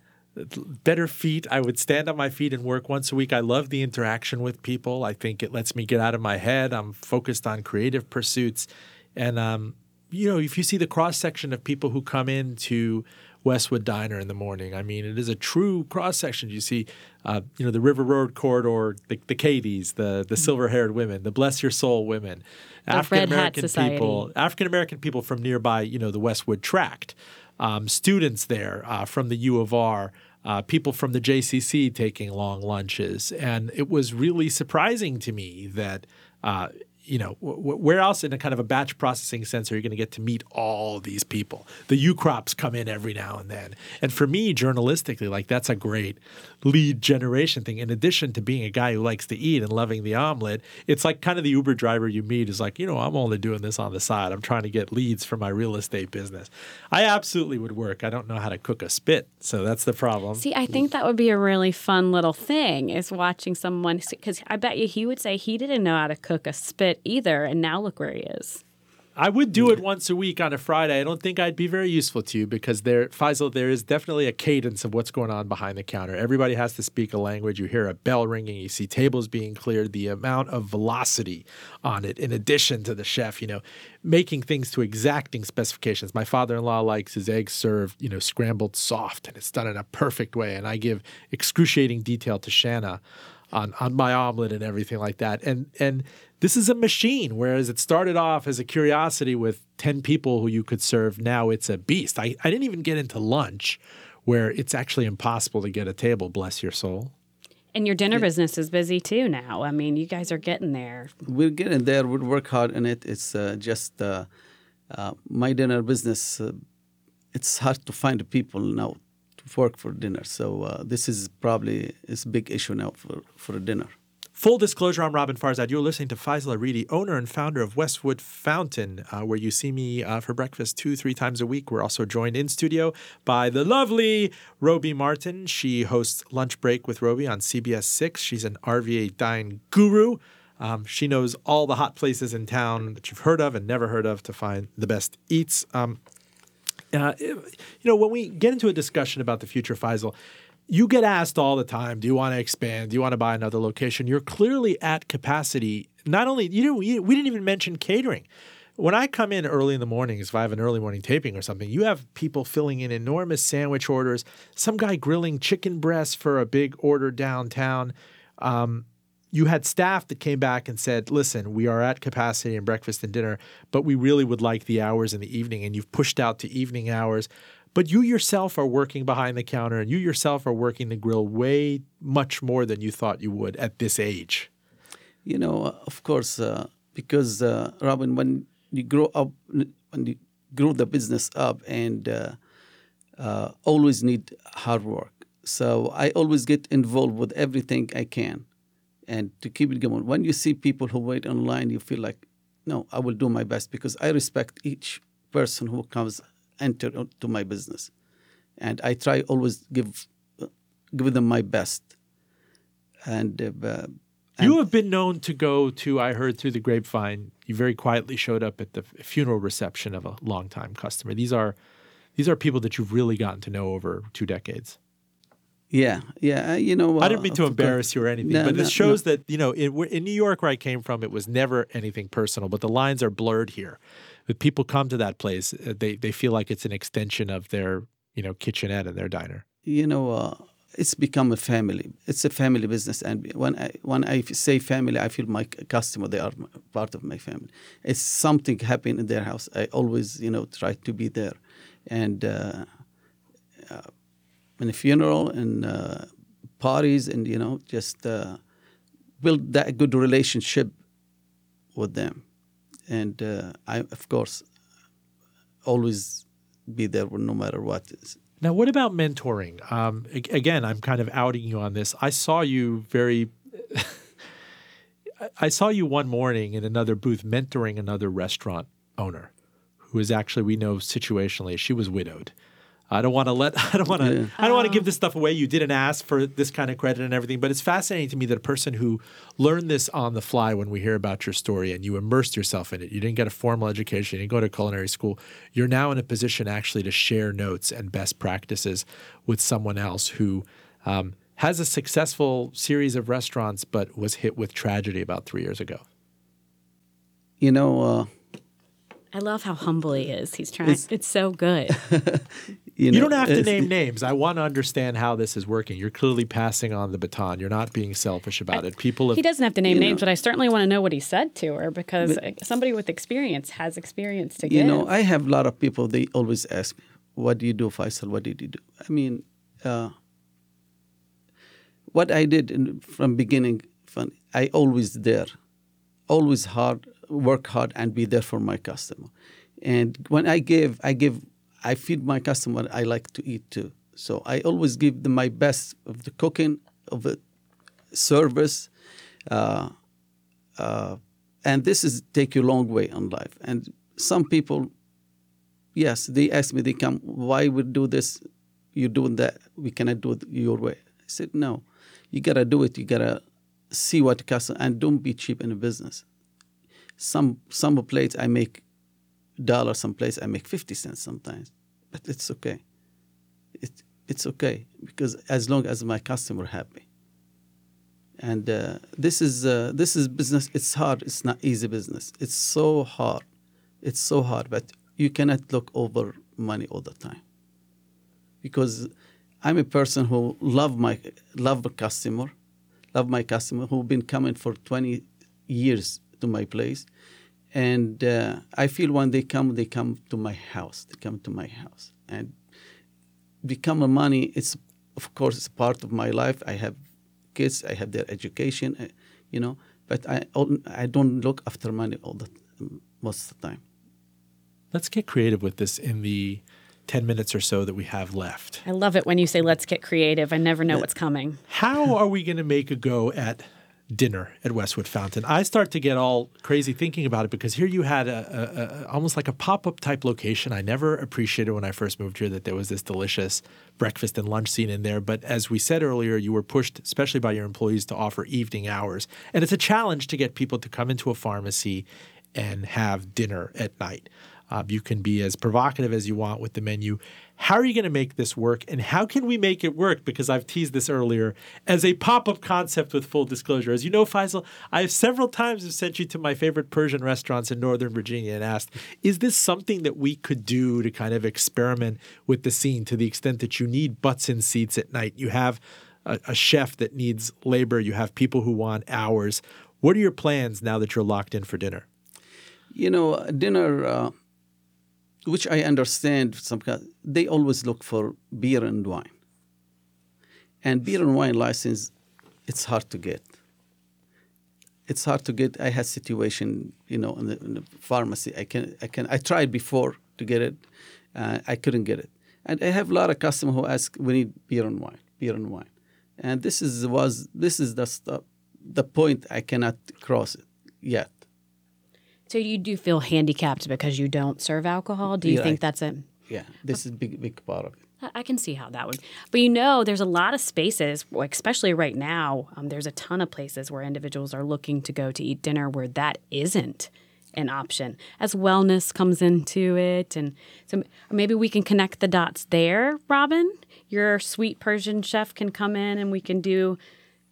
better feet, I would stand on my feet and work once a week. I love the interaction with people. I think it lets me get out of my head. I'm focused on creative pursuits, and um, you know, if you see the cross section of people who come into Westwood Diner in the morning, I mean, it is a true cross section. You see, uh, you know, the River Road corridor, the, the Katies, the the silver haired women, the bless your soul women, African American people, African American people from nearby, you know, the Westwood Tract, um, students there uh, from the U of R, uh, people from the JCC taking long lunches, and it was really surprising to me that. Uh, you know, wh- where else in a kind of a batch processing sense are you going to get to meet all these people? The U crops come in every now and then. And for me, journalistically, like that's a great lead generation thing. In addition to being a guy who likes to eat and loving the omelet, it's like kind of the Uber driver you meet is like, you know, I'm only doing this on the side. I'm trying to get leads for my real estate business. I absolutely would work. I don't know how to cook a spit. So that's the problem. See, I think that would be a really fun little thing is watching someone because I bet you he would say he didn't know how to cook a spit either, and now look where he is. I would do it once a week on a Friday. I don't think I'd be very useful to you because there, Faisal, there is definitely a cadence of what's going on behind the counter. Everybody has to speak a language. You hear a bell ringing, you see tables being cleared, the amount of velocity on it, in addition to the chef, you know, making things to exacting specifications. My father-in-law likes his eggs served, you know, scrambled soft, and it's done in a perfect way. And I give excruciating detail to Shanna on on my omelet and everything like that. And and this is a machine, whereas it started off as a curiosity with ten people who you could serve. Now it's a beast. I, I didn't even get into lunch, where it's actually impossible to get a table. Bless your soul. And your dinner business is busy too now. I mean, you guys are getting there. We're getting there. We work hard in it. It's uh, just uh, uh, my dinner business. Uh, it's hard to find people now work for dinner. So uh, this is probably is a big issue now for for dinner. Full disclosure, I'm Robin Farzad. You're listening to Faisal Aridi, owner and founder of Westwood Fountain, uh, where you see me uh, for breakfast two, three times a week. We're also joined in studio by the lovely Roby Martin. She hosts Lunch Break with Roby on CBS 6. She's an RVA Dine guru. Um, she knows all the hot places in town that you've heard of and never heard of to find the best eats. Um, uh, you know, when we get into a discussion about the future, Faisal, you get asked all the time, do you want to expand? Do you want to buy another location? You're clearly at capacity. Not only you know, we didn't even mention catering. When I come in early in the mornings, if I have an early morning taping or something, you have people filling in enormous sandwich orders. Some guy grilling chicken breasts for a big order downtown. Um, you had staff that came back and said, listen, we are at capacity in breakfast and dinner, but we really would like the hours in the evening, and you've pushed out to evening hours. But you yourself are working behind the counter and you yourself are working the grill way much more than you thought you would at this age. You know, uh, of course, uh, because uh, Robin, when you grow up, when you grow the business up, and uh, uh, always need hard work. So I always get involved with everything I can, and to keep it going. When you see people who wait online, you feel like, no, I will do my best because I respect each person who comes enter my business, and I try always give give them my best. And, uh, and you have been known to go to. I heard through the grapevine. You very quietly showed up at the funeral reception of a longtime customer. These are these are people that you've really gotten to know over two decades. Yeah, yeah. Uh, you know, uh, I didn't mean to embarrass you or anything, no, but no, it shows no. that you know in, in New York, where I came from, it was never anything personal. But the lines are blurred here if people come to that place, uh, they they feel like it's an extension of their you know kitchenette and their diner. You know, uh, it's become a family. It's a family business, and when I when I say family, I feel my customer they are part of my family. It's something happen in their house. I always you know try to be there, and uh, uh, in a funeral and uh, parties, and you know just uh, build that good relationship with them and uh, I, of course, always be there no matter what. Now, what about mentoring? Um, again, I'm kind of outing you on this. I saw you very. [laughs] I saw you one morning in another booth mentoring another restaurant owner who is actually, we know situationally, she was widowed. I don't want to let [laughs] I don't want to yeah. I don't want to give this stuff away. You didn't ask for this kind of credit and everything, but it's fascinating to me that a person who learned this on the fly when we hear about your story and you immersed yourself in it. You didn't get a formal education, you didn't go to culinary school. You're now in a position actually to share notes and best practices with someone else who um, has a successful series of restaurants, but was hit with tragedy about three years ago. You know. Uh I love how humble he is. He's trying. It's, it's so good. [laughs] you, know, you, don't have to name names. I want to understand how this is working. You're clearly passing on the baton. You're not being selfish about I, it. People. Have, he doesn't have to name names, know, but I certainly want to know what he said to her because but, somebody with experience has experience to you give. You know, I have a lot of people. They always ask me, "What do you do, Faisal? What did you do?" I mean, uh, what I did in, from beginning, fun, I always there, always hard, work hard, and be there for my customer. And when I give, I give I feed my customer. I like to eat too, so I always give them my best of the cooking, of the service, uh, uh, and this is take you a long way in life. And some people, yes, they ask me, they come, why we do this? You're doing that. We cannot do it your way. I said, no, you gotta do it. You gotta see what customer and don't be cheap in a business. Some some plates I make dollar someplace, I make 50 cents sometimes. But it's okay. It, it's okay because as long as my customer happy. And uh, this is uh, this is business. It's hard. It's not easy business. It's so hard. It's so hard. But you cannot look over money all the time. Because I'm a person who love my love customer, love my customer who've been coming for 20 years to my place, and uh, I feel when they come, they come to my house. They come to my house and become a money. It's of course it's part of my life. I have kids. I have their education. Uh, you know, but I I don't look after money all the most of the time. Let's get creative with this in the 10 minutes or so that we have left. I love it when you say let's get creative. I never know what's coming. How are we going to make a go at dinner at Westwood Fountain? I start to get all crazy thinking about it because here you had a, a, a almost like a pop-up type location. I never appreciated when I first moved here that there was this delicious breakfast and lunch scene in there, but as we said earlier, you were pushed especially by your employees to offer evening hours. And it's a challenge to get people to come into a pharmacy and have dinner at night. Uh, you can be as provocative as you want with the menu. How are you going to make this work? And how can we make it work? Because I've teased this earlier as a pop up concept with full disclosure. As you know, Faisal, I have several times have sent you to my favorite Persian restaurants in Northern Virginia and asked, is this something that we could do to kind of experiment with the scene to the extent that you need butts in seats at night? You have a, a chef that needs labor, you have people who want hours. What are your plans now that you're locked in for dinner? You know, dinner. Uh which I understand. Some they always look for beer and wine, and beer and wine license, it's hard to get. It's hard to get. I had situation, you know, in the, in the pharmacy. I can, I can, I tried before to get it, uh, I couldn't get it, and I have a lot of customers who ask, "We need beer and wine, beer and wine," and this is was this is the the point I cannot cross it yet. So you do feel handicapped because you don't serve alcohol? Do you yeah, think I, that's it? Yeah, this is a big, big part of it. I can see how that would. But you know, there's a lot of spaces, especially right now. Um, there's a ton of places where individuals are looking to go to eat dinner where that isn't an option. As wellness comes into it, and so maybe we can connect the dots there. Robin, your sweet Persian chef can come in, and we can do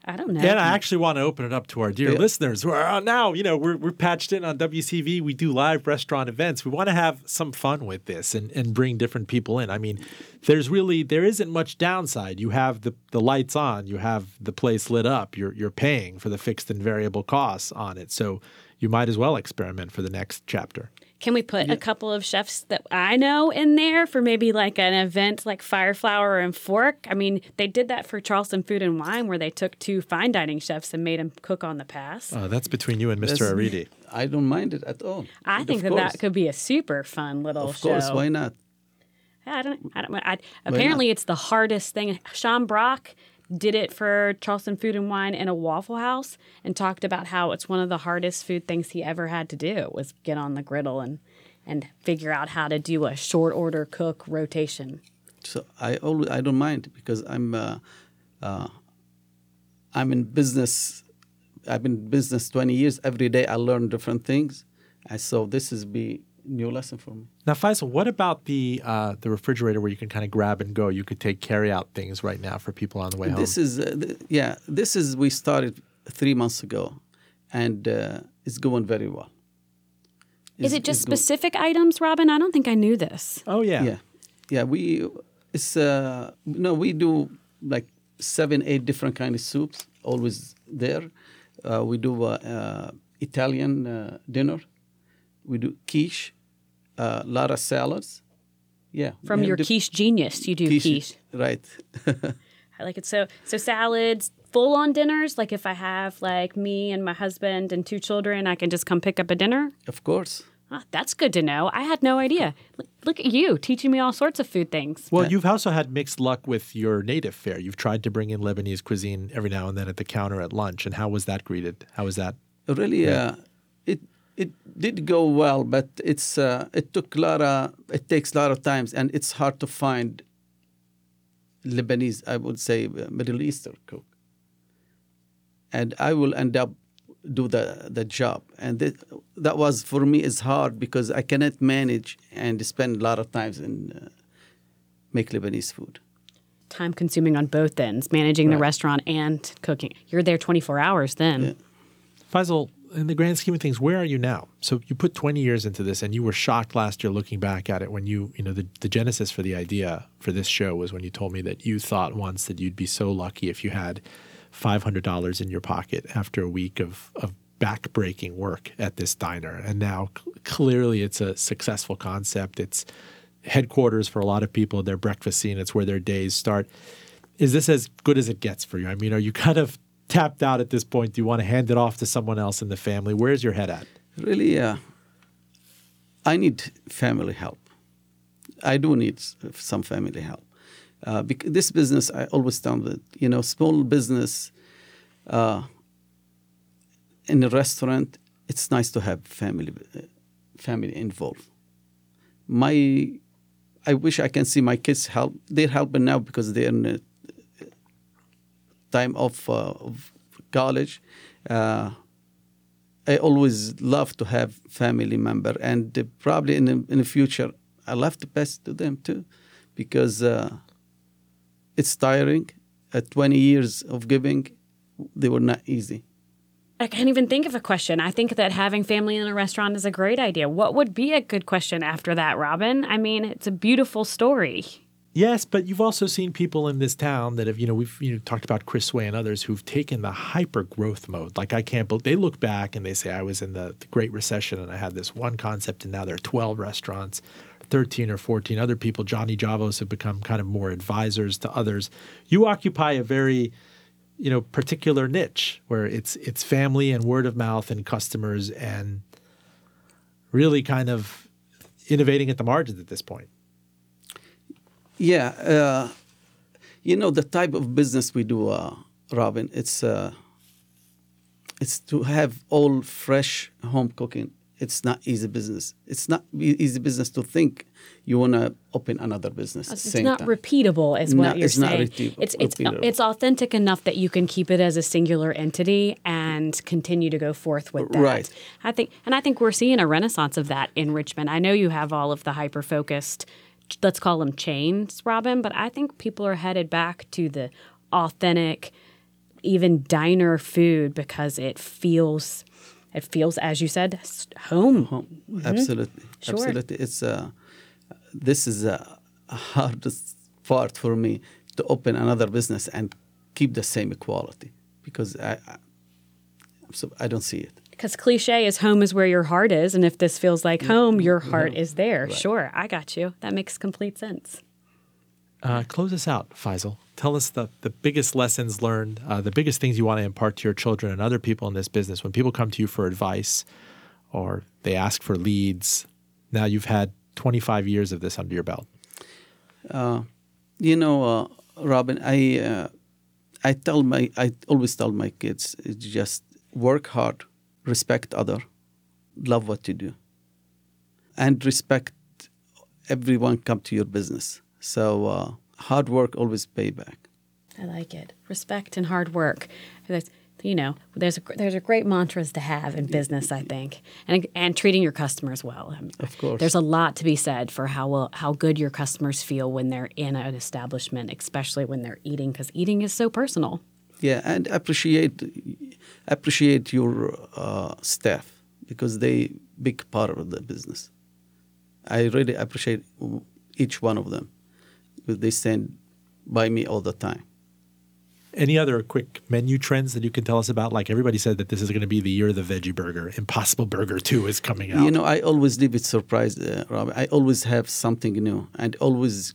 I don't know. And I actually want to open it up to our dear yeah. listeners who are uh, now, you know, we're, we're patched in on WCVE. We do live restaurant events. We want to have some fun with this and, and bring different people in. I mean, there's really, there isn't much downside. You have the, the lights on, you have the place lit up, you're, you're paying for the fixed and variable costs on it. So you might as well experiment for the next chapter. Can we put yeah. a couple of chefs that I know in there for maybe like an event like Fire, Flour and Fork? I mean, they did that for Charleston Food and Wine where they took two fine dining chefs and made them cook on the pass. Oh, that's between you and Mr. Aridi. I don't mind it at all. I think that that could be a super fun little show. Of course, show. why not? I don't. I don't. I, apparently, it's the hardest thing. Sean Brock did it for Charleston Food and Wine in a Waffle House and talked about how it's one of the hardest food things he ever had to do was get on the griddle and and figure out how to do a short order cook rotation. So I always I don't mind because I'm uh, uh, I'm in business. I've been in business 20 years. Every day I learn different things. And so this is be new lesson for me. Now, Faisal, what about the uh, the refrigerator where you can kind of grab and go? You could take carry out things right now for people on the way home. This is uh, th- yeah. This is we started three months ago, and uh, it's going very well. Is, is it just specific go- items, Robin? I don't think I knew this. Oh yeah, yeah, yeah. We it's uh no we do like seven eight different kind of soups always there. Uh, we do uh, uh Italian uh, dinner. We do quiche a lot of salads. Yeah. From your dip- quiche genius, you do quiche. quiche. Right. [laughs] I like it. So so salads, full on dinners. Like if I have like me and my husband and two children, I can just come pick up a dinner. Of course. Ah, that's good to know. I had no idea. Look at you teaching me all sorts of food things. Well, you've also had mixed luck with your native fare. You've tried to bring in Lebanese cuisine every now and then at the counter at lunch. And how was that greeted? How was that? Really, yeah. uh, it it did go well, but it's uh, it took a lot of it takes a lot of times, and it's hard to find Lebanese, I would say, uh, Middle Eastern cook, and I will end up do the the job, and that, that was for me is hard because I cannot manage and spend a lot of times in uh, make Lebanese food. Time consuming on both ends, managing right. the restaurant and cooking. You're there 24 hours then. Yeah. Faisal, in the grand scheme of things, where are you now? So you put 20 years into this, and you were shocked last year looking back at it when you, you know, the, the genesis for the idea for this show was when you told me that you thought once that you'd be so lucky if you had $500 in your pocket after a week of, of backbreaking work at this diner. And now clearly it's a successful concept. It's headquarters for a lot of people, their breakfast scene, it's where their days start. Is this as good as it gets for you? I mean, are you kind of tapped out at this point? Do you want to hand it off to someone else in the family? Where's your head at? Really, uh, I need family help. I do need some family help. Uh, bec- this business, I always tell that you know, small business uh, in a restaurant, it's nice to have family uh, family involved. My, I wish I can see my kids help. They're helping now because they're in time of, uh, of college. Uh, I always love to have family member, and probably in the, in the future, I love to pass to them too, because uh, it's tiring. At 20 years of giving, they were not easy. I can't even think of a question. I think that having family in a restaurant is a great idea. What would be a good question after that, Robin? I mean, it's a beautiful story. Yes, but you've also seen people in this town that have, you know, we've you know talked about Chris Tsui and others who've taken the hyper growth mode. Like I can't believe they look back and they say I was in the, the Great Recession and I had this one concept and now there are 12 restaurants, 13 or 14 other people. Johnny Giavos have become kind of more advisors to others. You occupy a very you know particular niche where it's it's family and word of mouth and customers and really kind of innovating at the margins at this point. Yeah, uh, you know the type of business we do, uh, Robin. It's uh, it's to have all fresh home cooking. It's not easy business. It's not easy business to think you want to open another business. It's not time. repeatable, is what No, you're it's not saying. repeat- it's it's repeatable. it's authentic enough that you can keep it as a singular entity and continue to go forth with that. Right. I think, and I think we're seeing a renaissance of that in Richmond. I know you have all of the hyper focused, let's call them chains, Robin, but I think people are headed back to the authentic, even diner food because it feels. It feels, as you said, home. home. Absolutely, Mm-hmm. Sure. absolutely. It's uh, this is a [laughs] hardest part for me to open another business and keep the same quality because I, I so I don't see it. Because cliche is home is where your heart is. And if this feels like home, your heart is there. Sure, I got you. That makes complete sense. Uh, close us out, Faisal. Tell us the, the biggest lessons learned, uh, the biggest things you want to impart to your children and other people in this business. When people come to you for advice or they ask for leads, now you've had 25 years of this under your belt. You know, uh, Robin, I uh, I tell my I always tell my kids it's just work hard, respect other, love what you do, and respect everyone come to your business. So uh, hard work always pay back. I like it. Respect and hard work. That's, you know, there's a, there's a great mantras to have in business, I think, and and treating your customers well. Of course. there's a lot to be said for how well, how good your customers feel when they're in an establishment, especially when they're eating, because eating is so personal. Yeah, and appreciate appreciate your uh, staff because they big part of the business. I really appreciate each one of them. because They stand by me all the time. Any other quick menu trends that you can tell us about? Like everybody said that this is going to be the year of the veggie burger. Impossible Burger 2 is coming out. You know, I always leave it surprised, uh, Rob. I always have something new and always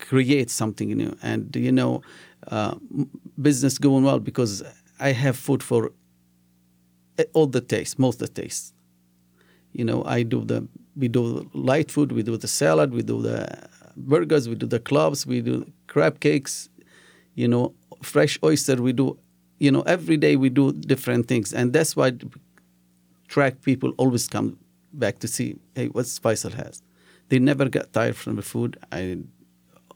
create something new. And, you know, uh, business going well because I have food for uh, all the tastes, most of the tastes. You know, I do the, we do light food, we do the salad, we do the burgers, we do the clubs, we do crab cakes, you know, fresh oyster, we do, you know, every day we do different things. And that's why track people always come back to see, hey, what Faisal has. They never get tired from the food. I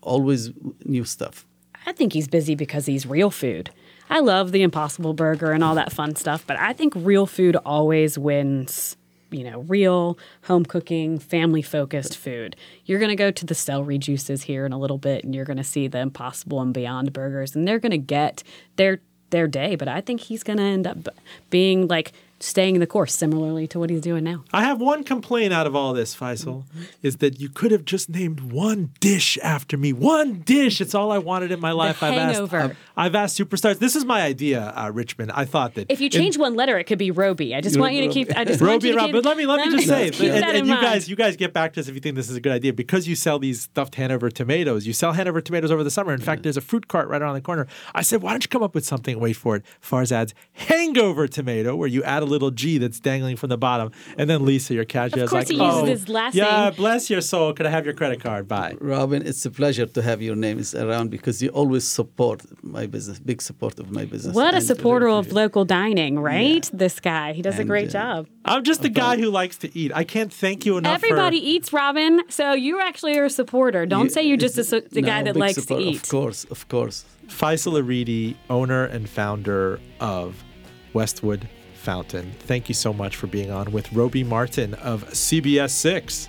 always new stuff. I think he's busy because he's real food. I love the Impossible Burger and all that fun stuff, but I think real food always wins. You know, real home cooking, family focused food. You're going to go to the celery juices here in a little bit, and you're going to see the Impossible and Beyond burgers, and they're going to get their their day. But I think he's going to end up being like staying the course, similarly to what he's doing now. I have one complaint out of all this, Faisal, is that you could have just named one dish after me. One dish. It's all I wanted in my life. I've hangover. asked. I've asked superstars. This is my idea, uh, Richmond. I thought that If you in- change one letter, it could be Roby. I just want you to keep. I just want Roby you and to Rob, keep. but let me let me just say, keep and, that and in you mind. guys, you guys get back to us if you think this is a good idea because you sell these stuffed Hanover tomatoes. You sell Hanover tomatoes over the summer. In fact, there's a fruit cart right around the corner. I said, why don't you come up with something? Wait for it. Farzad's hangover tomato, where you add a little G that's dangling from the bottom. And then Lisa, your cashier, is like, he uses oh, his last yeah, name. bless your soul. Could I have your credit card? Bye. Robin, it's a pleasure to have your names around because you always support my business, big support of my business. What a supporter of local dining, right? This guy. He does a great uh, job. I'm just a guy who likes to eat. I can't thank you enough. for- Everybody eats, Robin. So you actually are a supporter. Don't You- say you're just a, su- the No, guy that likes support, to eat. Of course, of course. Faisal Aridi, owner and founder of Westwood Fountain. Thank you so much for being on with Roby Martin of CBS 6.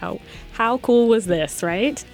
How how cool was this, right?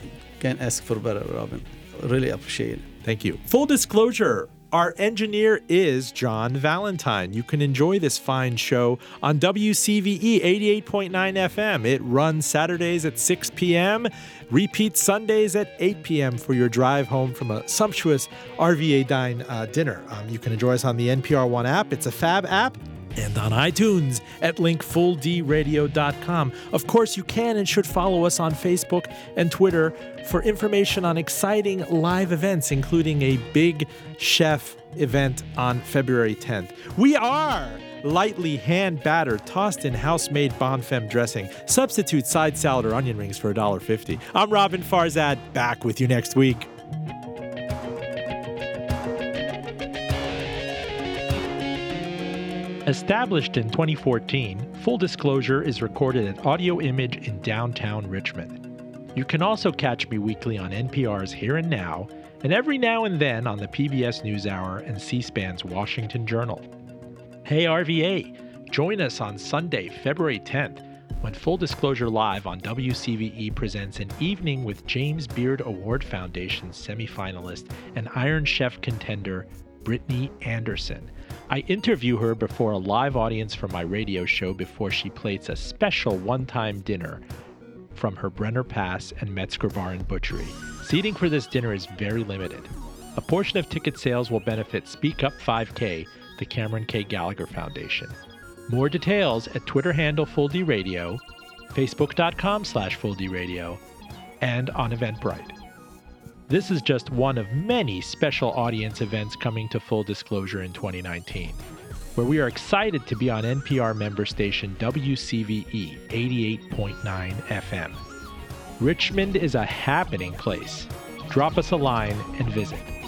Can't ask for better, Robin. Really appreciate it. Thank you. Full disclosure our engineer is John Valentine. You can enjoy this fine show on WCVE 88.9 FM. It runs Saturdays at 6 p.m., repeats Sundays at 8 p.m. for your drive home from a sumptuous RVA Dine uh, dinner. Um, you can enjoy us on the NPR One app, it's a fab app and on iTunes at linkfulldradio.com. Of course, you can and should follow us on Facebook and Twitter for information on exciting live events, including a big chef event on February 10th. We are lightly hand battered, tossed in house made Bonne femme dressing. Substitute side salad or onion rings for $1.50. I'm Robin Farzad, back with you next week. Established in 2014, Full Disclosure is recorded at Audio Image in downtown Richmond. You can also catch me weekly on NPR's Here and Now, and every now and then on the PBS NewsHour and C SPAN's Washington Journal. Hey RVA, join us on Sunday, February 10th, when Full Disclosure Live on WCVE presents an evening with James Beard Award Foundation semifinalist and Iron Chef contender Brittany Anderson. I interview her before a live audience from my radio show before she plates a special one time dinner from her Brenner Pass and Metzger Bar and Butchery. Seating for this dinner is very limited. A portion of ticket sales will benefit Speak Up 5K, the Cameron K. Gallagher Foundation. More details at Twitter handle Full D Radio, Facebook.com slash and on Eventbrite. This is just one of many special audience events coming to full disclosure in 2019, where we are excited to be on NPR member station WCVE 88.9 FM. Richmond is a happening place. Drop us a line and visit.